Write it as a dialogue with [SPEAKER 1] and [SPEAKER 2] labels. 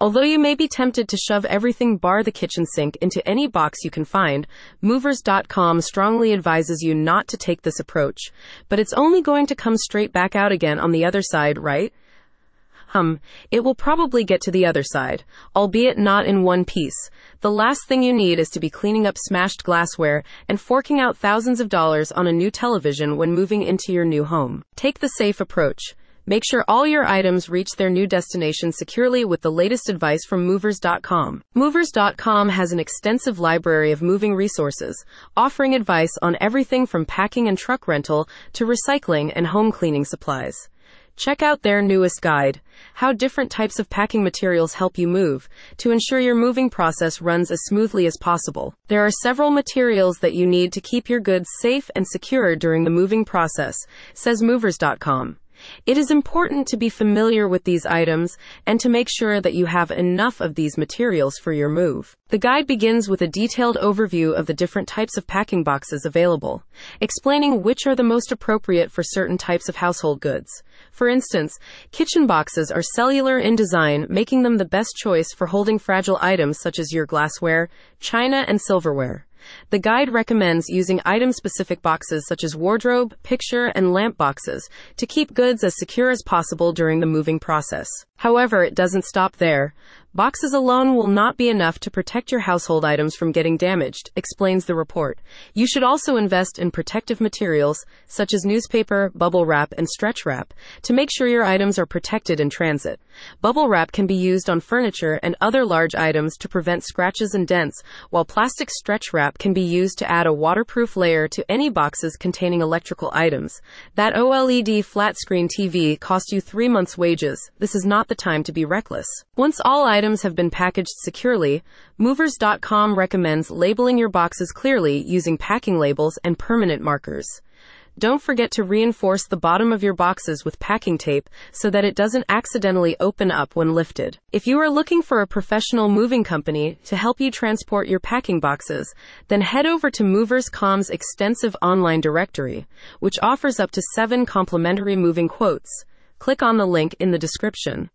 [SPEAKER 1] Although you may be tempted to shove everything bar the kitchen sink into any box you can find, Movers.com strongly advises you not to take this approach. But it's only going to come straight back out again on the other side, right? Hum, it will probably get to the other side, albeit not in one piece. The last thing you need is to be cleaning up smashed glassware and forking out thousands of dollars on a new television when moving into your new home. Take the safe approach. Make sure all your items reach their new destination securely with the latest advice from Movers.com. Movers.com has an extensive library of moving resources, offering advice on everything from packing and truck rental to recycling and home cleaning supplies. Check out their newest guide, How Different Types of Packing Materials Help You Move, to ensure your moving process runs as smoothly as possible. There are several materials that you need to keep your goods safe and secure during the moving process, says Movers.com. It is important to be familiar with these items and to make sure that you have enough of these materials for your move. The guide begins with a detailed overview of the different types of packing boxes available, explaining which are the most appropriate for certain types of household goods. For instance, kitchen boxes are cellular in design, making them the best choice for holding fragile items such as your glassware, china, and silverware. The guide recommends using item specific boxes such as wardrobe, picture, and lamp boxes to keep goods as secure as possible during the moving process. However, it doesn't stop there. Boxes alone will not be enough to protect your household items from getting damaged, explains the report. You should also invest in protective materials, such as newspaper, bubble wrap, and stretch wrap, to make sure your items are protected in transit. Bubble wrap can be used on furniture and other large items to prevent scratches and dents, while plastic stretch wrap can be used to add a waterproof layer to any boxes containing electrical items. That OLED flat screen TV cost you three months' wages. This is not the time to be reckless. Once all items have been packaged securely, Movers.com recommends labeling your boxes clearly using packing labels and permanent markers. Don't forget to reinforce the bottom of your boxes with packing tape so that it doesn't accidentally open up when lifted. If you are looking for a professional moving company to help you transport your packing boxes, then head over to Movers.com's extensive online directory, which offers up to seven complimentary moving quotes. Click on the link in the description.